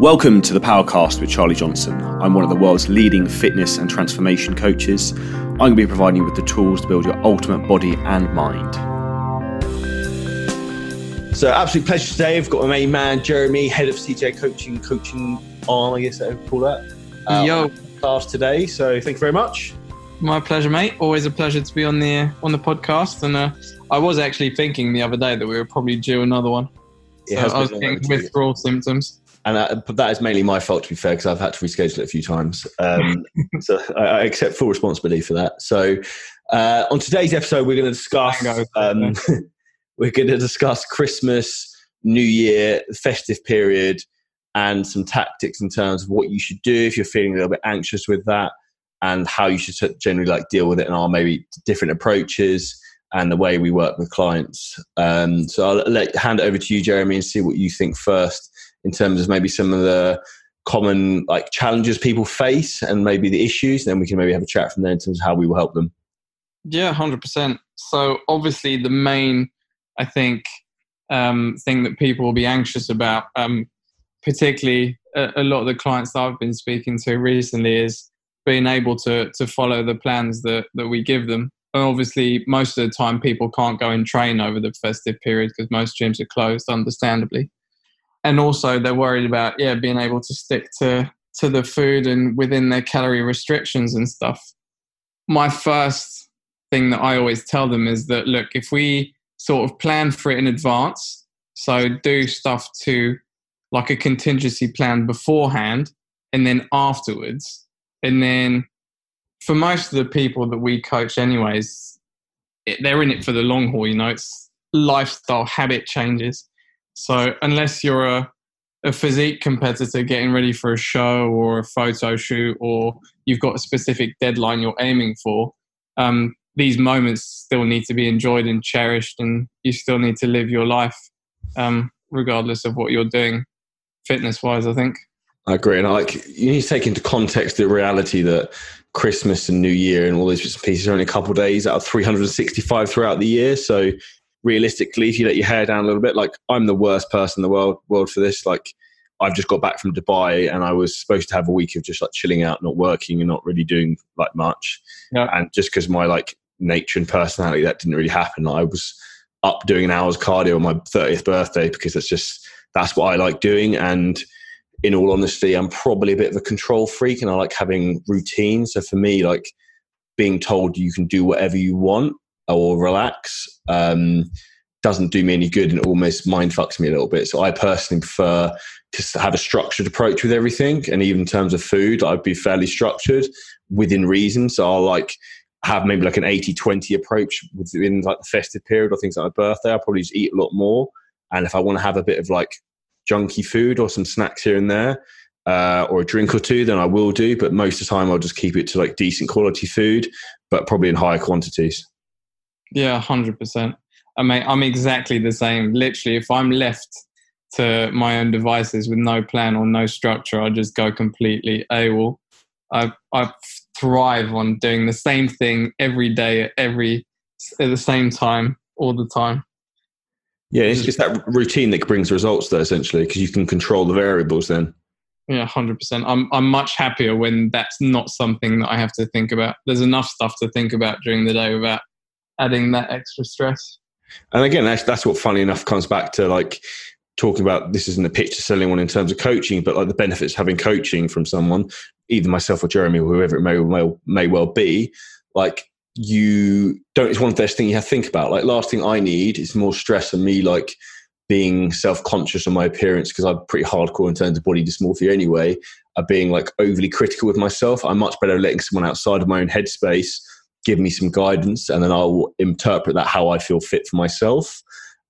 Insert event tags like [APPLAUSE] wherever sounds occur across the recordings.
Welcome to the Powercast with Charlie Johnson. I'm one of the world's leading fitness and transformation coaches. I'm going to be providing you with the tools to build your ultimate body and mind. So, absolute pleasure today. I've got my main man, Jeremy, head of CJ Coaching, coaching on, I guess I would call that. Uh, Yo. Class today. So, thank you very much. My pleasure, mate. Always a pleasure to be on the on the podcast. And uh, I was actually thinking the other day that we were probably due another one. So I was getting withdrawal symptoms and that, that is mainly my fault to be fair because I've had to reschedule it a few times. Um, [LAUGHS] so I, I, accept full responsibility for that. So uh, on today's episode, we're going to discuss um, [LAUGHS] we're going to discuss Christmas, New Year, festive period, and some tactics in terms of what you should do if you're feeling a little bit anxious with that, and how you should generally like deal with it, and our maybe different approaches and the way we work with clients. Um, so I'll let hand it over to you, Jeremy, and see what you think first in terms of maybe some of the common like challenges people face and maybe the issues. Then we can maybe have a chat from there in terms of how we will help them. Yeah, hundred percent. So obviously the main, I think, um, thing that people will be anxious about, um, particularly a, a, lot of the clients that I've been speaking to recently, is being able to to follow the plans that that we give them. And obviously, most of the time, people can't go and train over the festive period because most gyms are closed, understandably and also they're worried about yeah being able to stick to to the food and within their calorie restrictions and stuff. My first thing that i always tell them is that look if we sort of plan for it in advance so do stuff to like a contingency plan beforehand and then afterwards. And then for most of the people that we coach anyways it, they're in it for the long haul you know it's lifestyle habit changes so unless you're a, a physique competitor getting ready for a show or a photo shoot, or you've got a specific deadline you're aiming for, um, these moments still need to be enjoyed and cherished, and you still need to live your life um, regardless of what you're doing, fitness wise. I think. I agree, and I like you need to take into context the reality that Christmas and New Year and all these pieces are only a couple of days out of 365 throughout the year. So realistically, if you let your hair down a little bit, like I'm the worst person in the world world for this. Like I've just got back from Dubai and I was supposed to have a week of just like chilling out, not working and not really doing like much. Yeah. And just because my like nature and personality, that didn't really happen. Like, I was up doing an hour's cardio on my 30th birthday because that's just that's what I like doing. And in all honesty, I'm probably a bit of a control freak and I like having routine. So for me, like being told you can do whatever you want or relax um, doesn't do me any good and almost mind fucks me a little bit. So I personally prefer to have a structured approach with everything. And even in terms of food, I'd be fairly structured within reason. So I'll like have maybe like an 80 20 approach within like the festive period or things like my birthday. I'll probably just eat a lot more. And if I want to have a bit of like junky food or some snacks here and there, uh, or a drink or two, then I will do. But most of the time, I'll just keep it to like decent quality food, but probably in higher quantities. Yeah, hundred percent. I mean, I'm exactly the same. Literally, if I'm left to my own devices with no plan or no structure, I just go completely AWOL. I I thrive on doing the same thing every day, at every at the same time, all the time. Yeah, it's just that routine that brings results, though, essentially, because you can control the variables. Then. Yeah, hundred percent. I'm I'm much happier when that's not something that I have to think about. There's enough stuff to think about during the day without adding that extra stress. And again, that's that's what funny enough comes back to like talking about this isn't a pitch to selling one in terms of coaching, but like the benefits of having coaching from someone, either myself or Jeremy or whoever it may may, may well be, like you don't it's one of those things you have to think about. Like last thing I need is more stress on me like being self-conscious on my appearance because I'm pretty hardcore in terms of body dysmorphia anyway, of being like overly critical with myself. I'm much better letting someone outside of my own headspace give me some guidance and then I'll interpret that how I feel fit for myself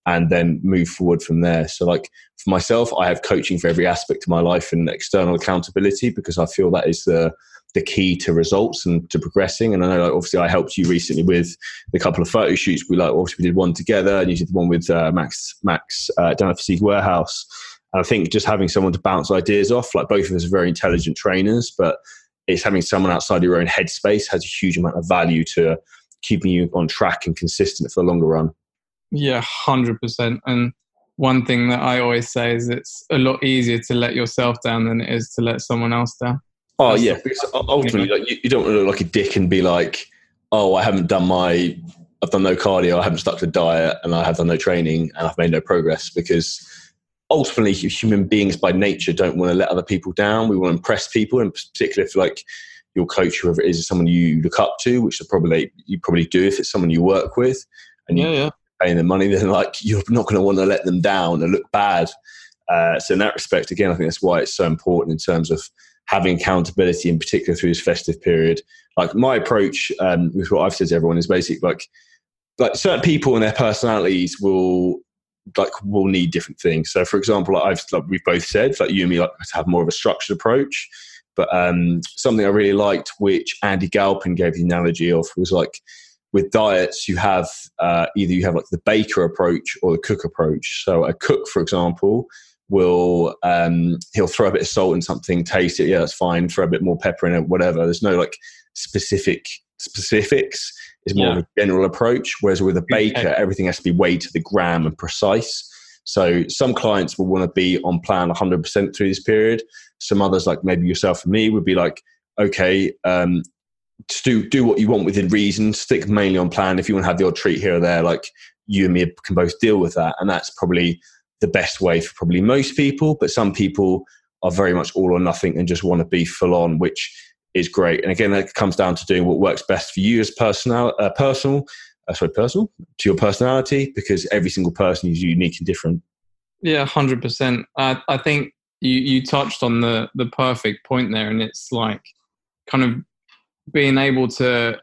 and then move forward from there. So, like for myself, I have coaching for every aspect of my life and external accountability because I feel that is the the key to results and to progressing. And I know, like, obviously, I helped you recently with the couple of photo shoots. We like obviously we did one together, and you did the one with uh, Max Max uh, down at Fatigue Warehouse. And I think just having someone to bounce ideas off, like both of us are very intelligent trainers, but it's having someone outside your own headspace has a huge amount of value to keeping you on track and consistent for the longer run. Yeah, hundred percent. And one thing that I always say is it's a lot easier to let yourself down than it is to let someone else down. Oh That's yeah, because ultimately, like, you, you, don't want to look like a dick and be like, "Oh, I haven't done my, I've done no cardio, I haven't stuck to diet, and I have done no training, and I've made no progress." Because ultimately, human beings by nature don't want to let other people down. We want to impress people, and particularly if like your coach, whoever it is, is someone you look up to, which probably you probably do if it's someone you work with, and yeah, yeah. paying them money, [LAUGHS] then like you're not going to want to let them down and look bad. Uh, so in that respect, again, I think that's why it's so important in terms of having accountability, in particular through this festive period. Like my approach um, with what I've said to everyone is basically like like certain people and their personalities will like will need different things. So, for example, like I've like we've both said, like you and me, like to have more of a structured approach. But um, something I really liked, which Andy Galpin gave the analogy of, was like with diets, you have uh, either you have like the baker approach or the cook approach. So, a cook, for example, will um, he'll throw a bit of salt in something, taste it, yeah, that's fine. Throw a bit more pepper in it, whatever. There's no like specific specifics is more yeah. of a general approach. Whereas with a baker, everything has to be weighed to the gram and precise. So some clients will want to be on plan 100% through this period. Some others, like maybe yourself and me, would be like, okay, um, do do what you want within reason. Stick mainly on plan. If you want to have the odd treat here or there, like you and me can both deal with that, and that's probably the best way for probably most people. But some people are very much all or nothing and just want to be full on, which is great. And again, that comes down to doing what works best for you as personal, uh, personal, uh, sorry, personal to your personality, because every single person is unique and different. Yeah, hundred percent. I I think you you touched on the the perfect point there, and it's like kind of being able to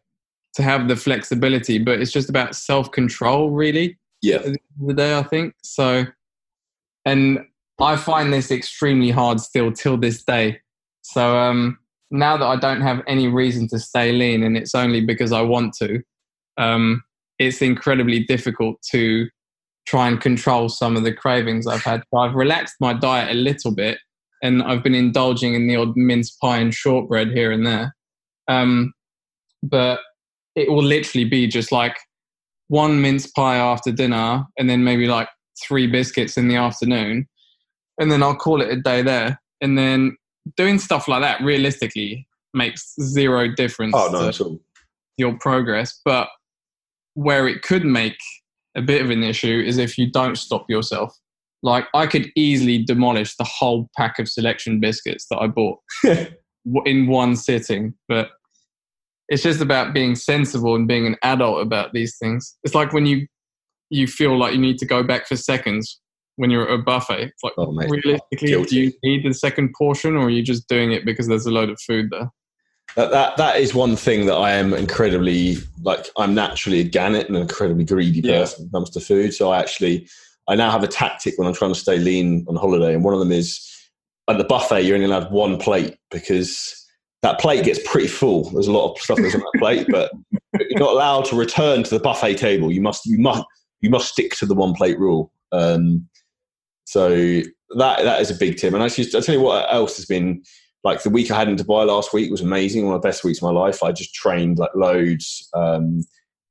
to have the flexibility, but it's just about self control, really. Yeah. the day, I think so. And I find this extremely hard still till this day. So um, now that I don't have any reason to stay lean and it's only because I want to, um, it's incredibly difficult to try and control some of the cravings I've had. I've relaxed my diet a little bit and I've been indulging in the odd mince pie and shortbread here and there. Um, but it will literally be just like one mince pie after dinner and then maybe like three biscuits in the afternoon. And then I'll call it a day there. And then doing stuff like that realistically makes zero difference oh, no, to your progress. But where it could make a bit of an issue is if you don't stop yourself. Like I could easily demolish the whole pack of selection biscuits that I bought [LAUGHS] in one sitting, but it's just about being sensible and being an adult about these things. It's like when you you feel like you need to go back for seconds when you're at a buffet. It's like oh, realistically, do you need the second portion, or are you just doing it because there's a load of food there? That, that that is one thing that I am incredibly like. I'm naturally a gannet and an incredibly greedy person yeah. when it comes to food. So I actually I now have a tactic when I'm trying to stay lean on holiday, and one of them is at the buffet you're only allowed one plate because that plate gets pretty full. There's a lot of stuff that's on that plate, [LAUGHS] but you're not allowed to return to the buffet table. You must you must you must stick to the one plate rule. Um, so that that is a big tip. And actually, I'll tell you what else has been like the week I had in Dubai last week was amazing. One of the best weeks of my life. I just trained like loads, um,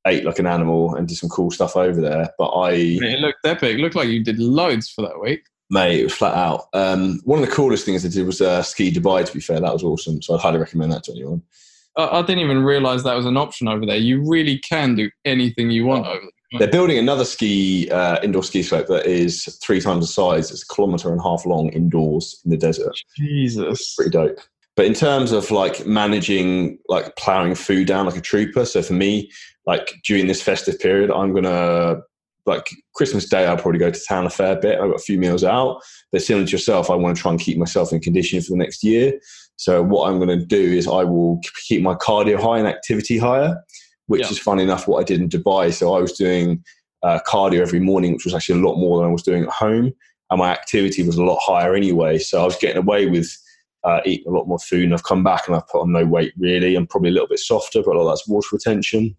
ate like an animal, and did some cool stuff over there. But I it looked epic. It looked like you did loads for that week. Mate, it was flat out. Um, one of the coolest things I did was uh, ski Dubai. To be fair, that was awesome. So I'd highly recommend that to anyone. I, I didn't even realize that was an option over there. You really can do anything you want over there. They're building another ski uh, indoor ski slope that is three times the size. It's a kilometer and a half long indoors in the desert. Jesus, pretty dope. But in terms of like managing, like plowing food down like a trooper. So for me, like during this festive period, I'm gonna like Christmas Day, I'll probably go to town a fair bit. I've got a few meals out. But similar to yourself, I want to try and keep myself in condition for the next year. So what I'm going to do is I will keep my cardio high and activity higher which yeah. is funny enough what I did in Dubai. So I was doing uh, cardio every morning, which was actually a lot more than I was doing at home. And my activity was a lot higher anyway. So I was getting away with uh, eating a lot more food. And I've come back and I've put on no weight really. I'm probably a little bit softer, but a lot of that's water retention.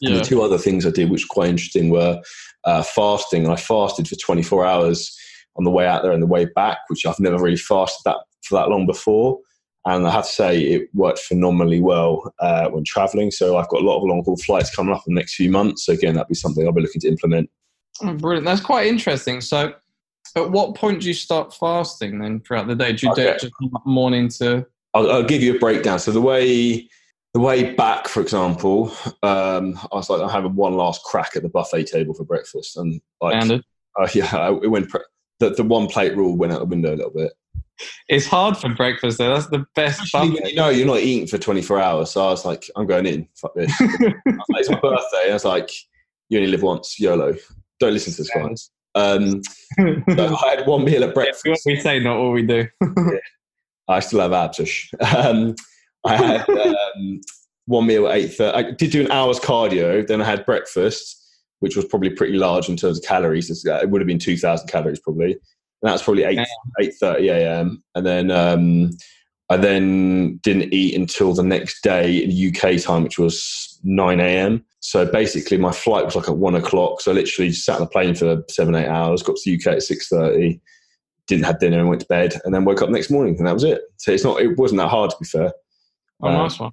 Yeah. And the two other things I did, which were quite interesting, were uh, fasting. And I fasted for 24 hours on the way out there and the way back, which I've never really fasted that for that long before. And I have to say, it worked phenomenally well uh, when traveling. So I've got a lot of long haul flights coming up in the next few months. So again, that'd be something I'll be looking to implement. Oh, brilliant. That's quite interesting. So at what point do you start fasting then throughout the day? Do you do Okay. it just morning to? I'll, I'll give you a breakdown. So the way the way back, for example, um, I was like, I'm having one last crack at the buffet table for breakfast, and like, uh, [LAUGHS] yeah, it went. Pre- the, the one plate rule went out the window a little bit. It's hard for breakfast though. That's the best Especially when you know you're not eating for 24 hours, so I was like, I'm going in. Fuck this. [LAUGHS] Like, it's my birthday. And I was like, you only live once, YOLO. Don't listen to this, guys. Um, so I had one meal at breakfast. what we say, not all we do. [LAUGHS] I still have abs. Um, I had um, one meal at eight thirty. I did do an hour's cardio. Then I had breakfast, which was probably pretty large in terms of calories. Uh, It would have been two thousand calories probably. And that was probably eight eight thirty a.m. And then um, I then didn't eat until the next day in UK time, which was nine a.m. So basically, my flight was like at one o'clock. So I literally just sat on the plane for seven eight hours. Got to the UK at six thirty didn't have dinner and went to bed and then woke up next morning and that was it. So it's not it wasn't that hard to be fair. oh, Uh, nice one.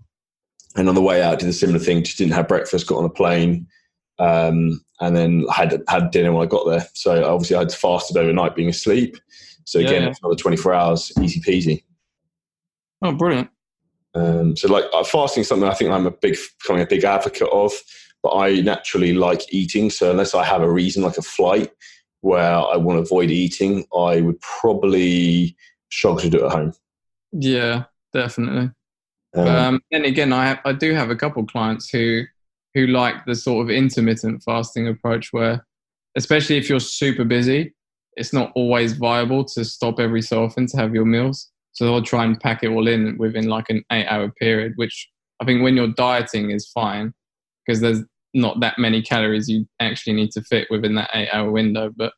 And on the way out did a similar thing, just didn't have breakfast, got on a plane, um, and then had had dinner when I got there. So obviously I had fasted overnight being asleep. So again, yeah. it's another 24 hours, easy peasy. Oh, brilliant. Um, so like uh, fasting is something I think I'm a big becoming a big advocate of, but I naturally like eating. So unless I have a reason like a flight where I want to avoid eating, I would probably struggle to do it at home. Yeah, definitely. Um, Um, then again, I have, I do have a couple clients who who like the sort of intermittent fasting approach, where especially if you're super busy, it's not always viable to stop every so often to have your meals. So they'll try and pack it all in within like an eight-hour period, which I think when you're dieting is fine because there's not that many calories you actually need to fit within that eight-hour window. But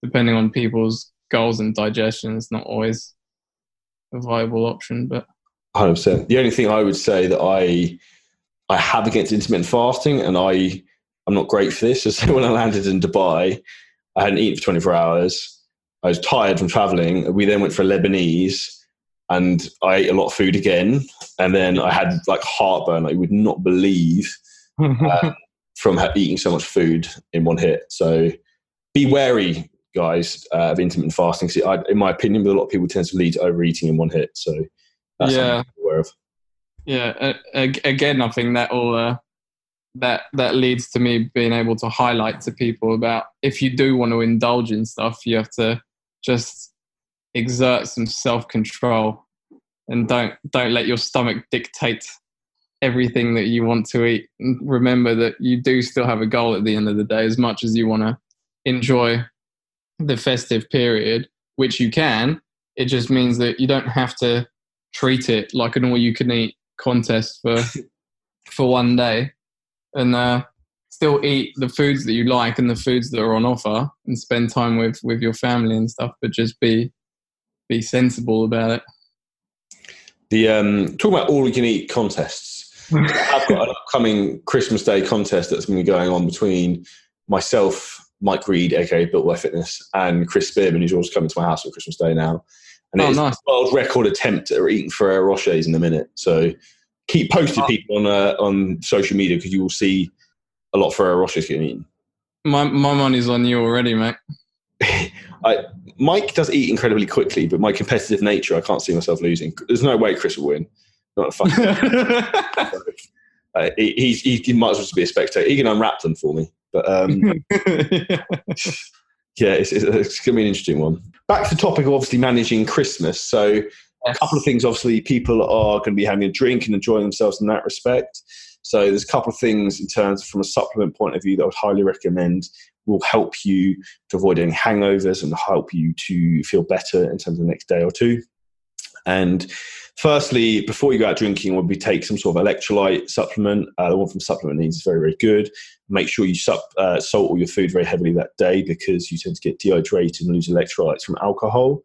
depending on people's goals and digestion, it's not always a viable option. But Hundred percent. The only thing I would say that I I have against intermittent fasting, and I I'm not great for this. [LAUGHS] Is when I landed in Dubai, I hadn't eaten for 24 hours. I was tired from traveling. We then went for a Lebanese, and I ate a lot of food again. And then I had like heartburn. I would not believe [LAUGHS] uh, from eating so much food in one hit. So be wary, guys, uh, of intermittent fasting. 'cause I, in my opinion, a lot of people tend to lead to overeating in one hit. So that's Yeah. aware of. Yeah, again, I think that all uh, that that leads to me being able to highlight to people about if you do want to indulge in stuff, you have to just exert some self control and don't don't let your stomach dictate everything that you want to eat. And remember that you do still have a goal at the end of the day, as much as you want to enjoy the festive period, which you can. It just means that you don't have to treat it like an all-you-can-eat contest for for one day, and uh, still eat the foods that you like and the foods that are on offer, and spend time with with your family and stuff. But just be be sensible about it. The um, talking about all you can eat contests. [LAUGHS] I've got an upcoming Christmas Day contest that's going to be going on between myself, Mike Reed, aka Built by Fitness, and Chris Spearman, who's also coming to my house for Christmas Day now. And Oh, it's nice. a world record attempt at eating Ferrero Rochers in a minute. So keep posting Oh. people on uh, on social media because you will see a lot of Ferrero Rochers getting eaten. My my money's on you already, mate. [LAUGHS] I, Mike does eat incredibly quickly, but my competitive nature, I can't see myself losing. There's no way Chris will win. Not a fucking [LAUGHS] Uh, he, he, he might as well just be a spectator. He can unwrap them for me. But um, [LAUGHS] yeah, it's, it's, it's going to be an interesting one. Back to the topic of obviously managing Christmas. So, a couple of things obviously, people are going to be having a drink and enjoying themselves in that respect. So, there's a couple of things in terms from a supplement point of view that I would highly recommend will help you to avoid any hangovers and help you to feel better in terms of the next day or two. And firstly, before you go out drinking, would be take some sort of electrolyte supplement. Uh, the one from Supplement Needs is very, very good. Make sure you sup, uh, salt all your food very heavily that day because you tend to get dehydrated and lose electrolytes from alcohol.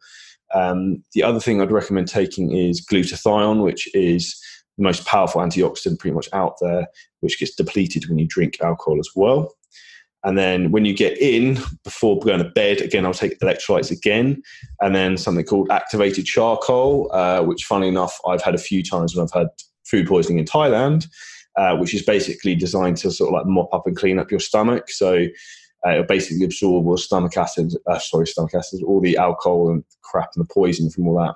Um, the other thing I'd recommend taking is glutathione, which is the most powerful antioxidant pretty much out there, which gets depleted when you drink alcohol as well. And then when you get in, before going to bed, again, I'll take electrolytes again. And then something called activated charcoal, uh, which, funnily enough, I've had a few times when I've had food poisoning in Thailand, uh, which is basically designed to sort of like mop up and clean up your stomach. So Uh, it'll basically absorb all stomach acid, uh, sorry, stomach acid, all the alcohol and crap and the poison from all that.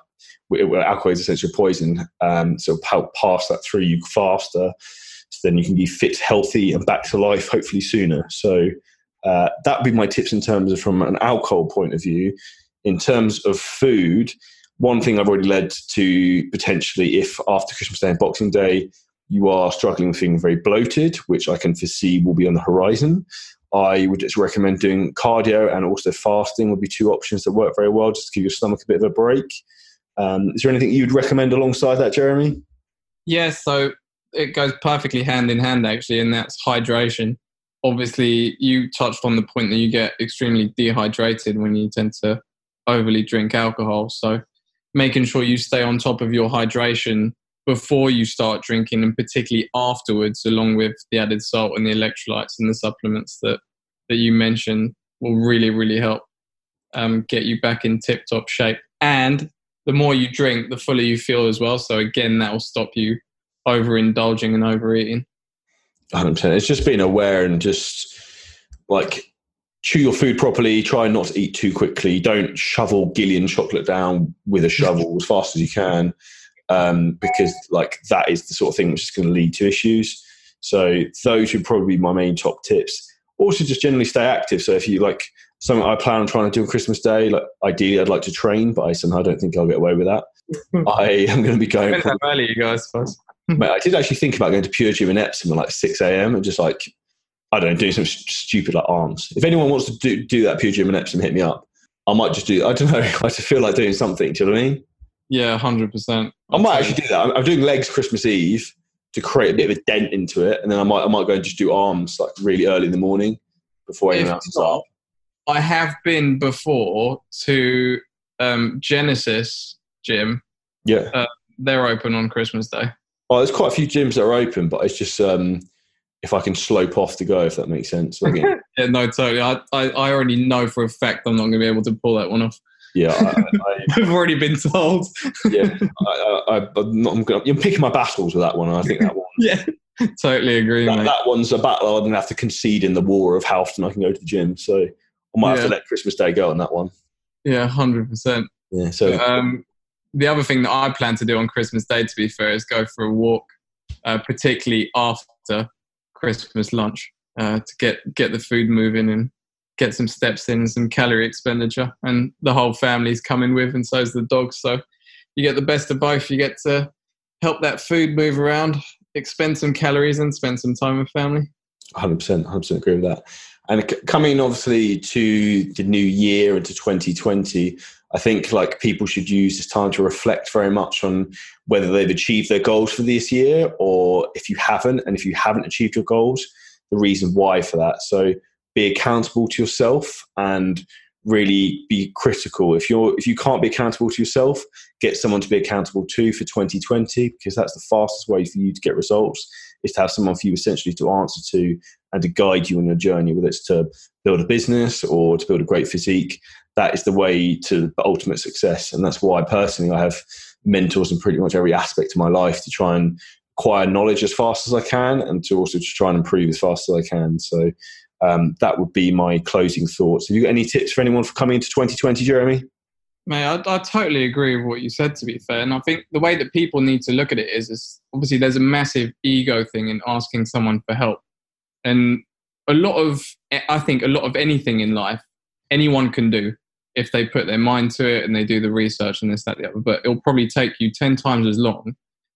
Alcohol is essentially poison, um, so help pass that through you faster. So then you can be fit, healthy, and back to life hopefully sooner. So uh, that would be my tips in terms of from an alcohol point of view. In terms of food, one thing I've already led to potentially, if after Christmas Day and Boxing Day you are struggling with feeling very bloated, which I can foresee will be on the horizon, I would just recommend doing cardio and also fasting would be two options that work very well just to give your stomach a bit of a break. Um, is there anything you'd recommend alongside that, Jeremy? Yeah, so it goes perfectly hand in hand actually, and that's hydration. Obviously, you touched on the point that you get extremely dehydrated when you tend to overly drink alcohol. So, making sure you stay on top of your hydration before you start drinking and particularly afterwards, along with the added salt and the electrolytes and the supplements that, that you mentioned, will really, really help um, get you back in tip top shape. And the more you drink, the fuller you feel as well. So, again, that will stop you overindulging and overeating. 100%. It's just being aware and just like chew your food properly. Try not to eat too quickly. Don't shovel Gillian chocolate down with a shovel [LAUGHS] as fast as you can um, because like that is the sort of thing which is going to lead to issues. So those would probably be my main top tips. Also, just generally stay active. So if you like something I plan on trying to do on Christmas Day, like ideally I'd like to train, but I somehow don't think I'll get away with that. [LAUGHS] I am going to be going. How early you guys, first. Mate, I did actually think about going to Pure Gym in Epsom at like 6 a.m. and just like, I don't know, doing some stupid like arms. If anyone wants to do, do that Pure Gym in Epsom, hit me up. I might just do, I don't [LAUGHS] know, I just feel like doing something. Do you know what I mean? Yeah, 100%. I might actually do that. I'm, I'm doing legs Christmas Eve to create a bit of a dent into it. And then I might, I might go and just do arms like really early in the morning before anyone else is up. I have been before to um, Genesis Gym. Yeah. Uh, they're open on Christmas Day. Oh, there's quite a few gyms that are open, but it's just um, if I can slope off to go, if that makes sense. [LAUGHS] yeah, no, totally. I, I, I already know for a fact I'm not going to be able to pull that one off. Yeah, I, have [LAUGHS] already been told. yeah, I, am not, I'm, I'm, picking my battles with that one. I think that one. [LAUGHS] yeah, totally agree. That, that, one's a battle I'm going to have to concede in the war of how often I can go to the gym. So I might yeah. have to let Christmas Day go on that one. Yeah, hundred percent. Yeah. So um, the other thing that I plan to do on Christmas Day, to be fair, is go for a walk, uh, particularly after Christmas lunch, uh, to get get the food moving and get some steps in, and some calorie expenditure, and the whole family's coming with, and so's the dog. So you get the best of both. You get to help that food move around, expend some calories, and spend some time with family. 100%, 100% agree with that. And coming obviously to the new year into 2020, I think like people should use this time to reflect very much on whether they've achieved their goals for this year or if you haven't, and if you haven't achieved your goals, the reason why for that. So be accountable to yourself and really be critical. If you're if you can't be accountable to yourself, get someone to be accountable to for 2020 because that's the fastest way for you to get results is to have someone for you essentially to answer to and to guide you on your journey, whether it's to build a business or to build a great physique. That is the way to ultimate success. And that's why personally I have mentors in pretty much every aspect of my life to try and acquire knowledge as fast as I can and to also to try and improve as fast as I can. So um, that would be my closing thoughts. Have you got any tips for anyone for coming into 2020, Jeremy? Mate, I, I, totally agree with what you said. To be fair, and I think the way that people need to look at it is, is obviously there's a massive ego thing in asking someone for help, and a lot of I think a lot of anything in life anyone can do if they put their mind to it and they do the research and this that the other. But it'll probably take you ten times as long,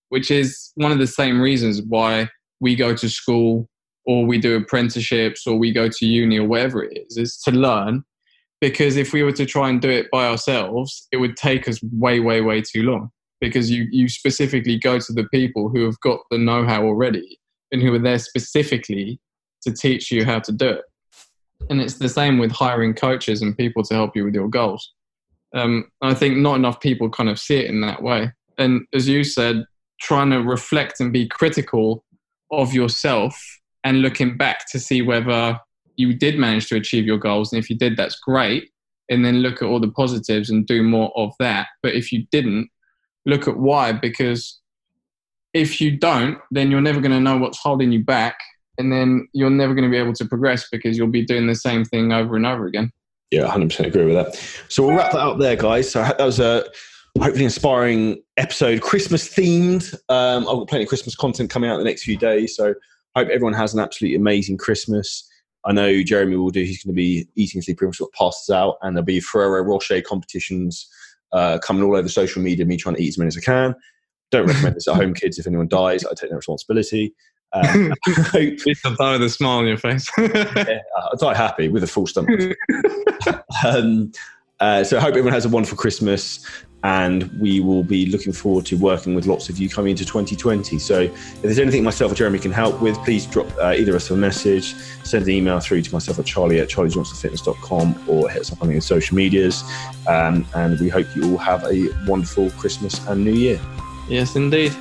which is one of the same reasons why we go to school or we do apprenticeships or we go to uni or whatever it is, is to learn. Because if we were to try and do it by ourselves, it would take us way, way, way too long. Because you, you specifically go to the people who have got the know how already and who are there specifically to teach you how to do it. And it's the same with hiring coaches and people to help you with your goals. Um, I think not enough people kind of see it in that way. And as you said, trying to reflect and be critical of yourself and looking back to see whether you did manage to achieve your goals. And if you did, that's great. And then look at all the positives and do more of that. But if you didn't, look at why. Because if you don't, then you're never going to know what's holding you back. And then you're never going to be able to progress because you'll be doing the same thing over and over again. Yeah, 100% agree with that. So we'll wrap that up there, guys. So that was a hopefully inspiring episode, Christmas themed. Um, I've got plenty of Christmas content coming out in the next few days. So hope everyone has an absolutely amazing Christmas. I know Jeremy will do. He's going to be eating his pretty much what passes out, and there'll be Ferrero Rocher competitions uh, coming all over social media. Me trying to eat as many as I can. Don't recommend this at home, kids. If anyone dies, I take no responsibility. Um, die with a smile on your face. [LAUGHS] yeah, I'll die happy with a full stomach. [LAUGHS] um, uh, so I hope everyone has a wonderful Christmas and we will be looking forward to working with lots of you coming into 2020. So if there's anything myself or Jeremy can help with, please drop uh, either of us a message, send an email through to myself at charlie at charliejohnsonfitness.com or hit us up on the social medias. Um, and we hope you all have a wonderful Christmas and New Year. Yes, indeed.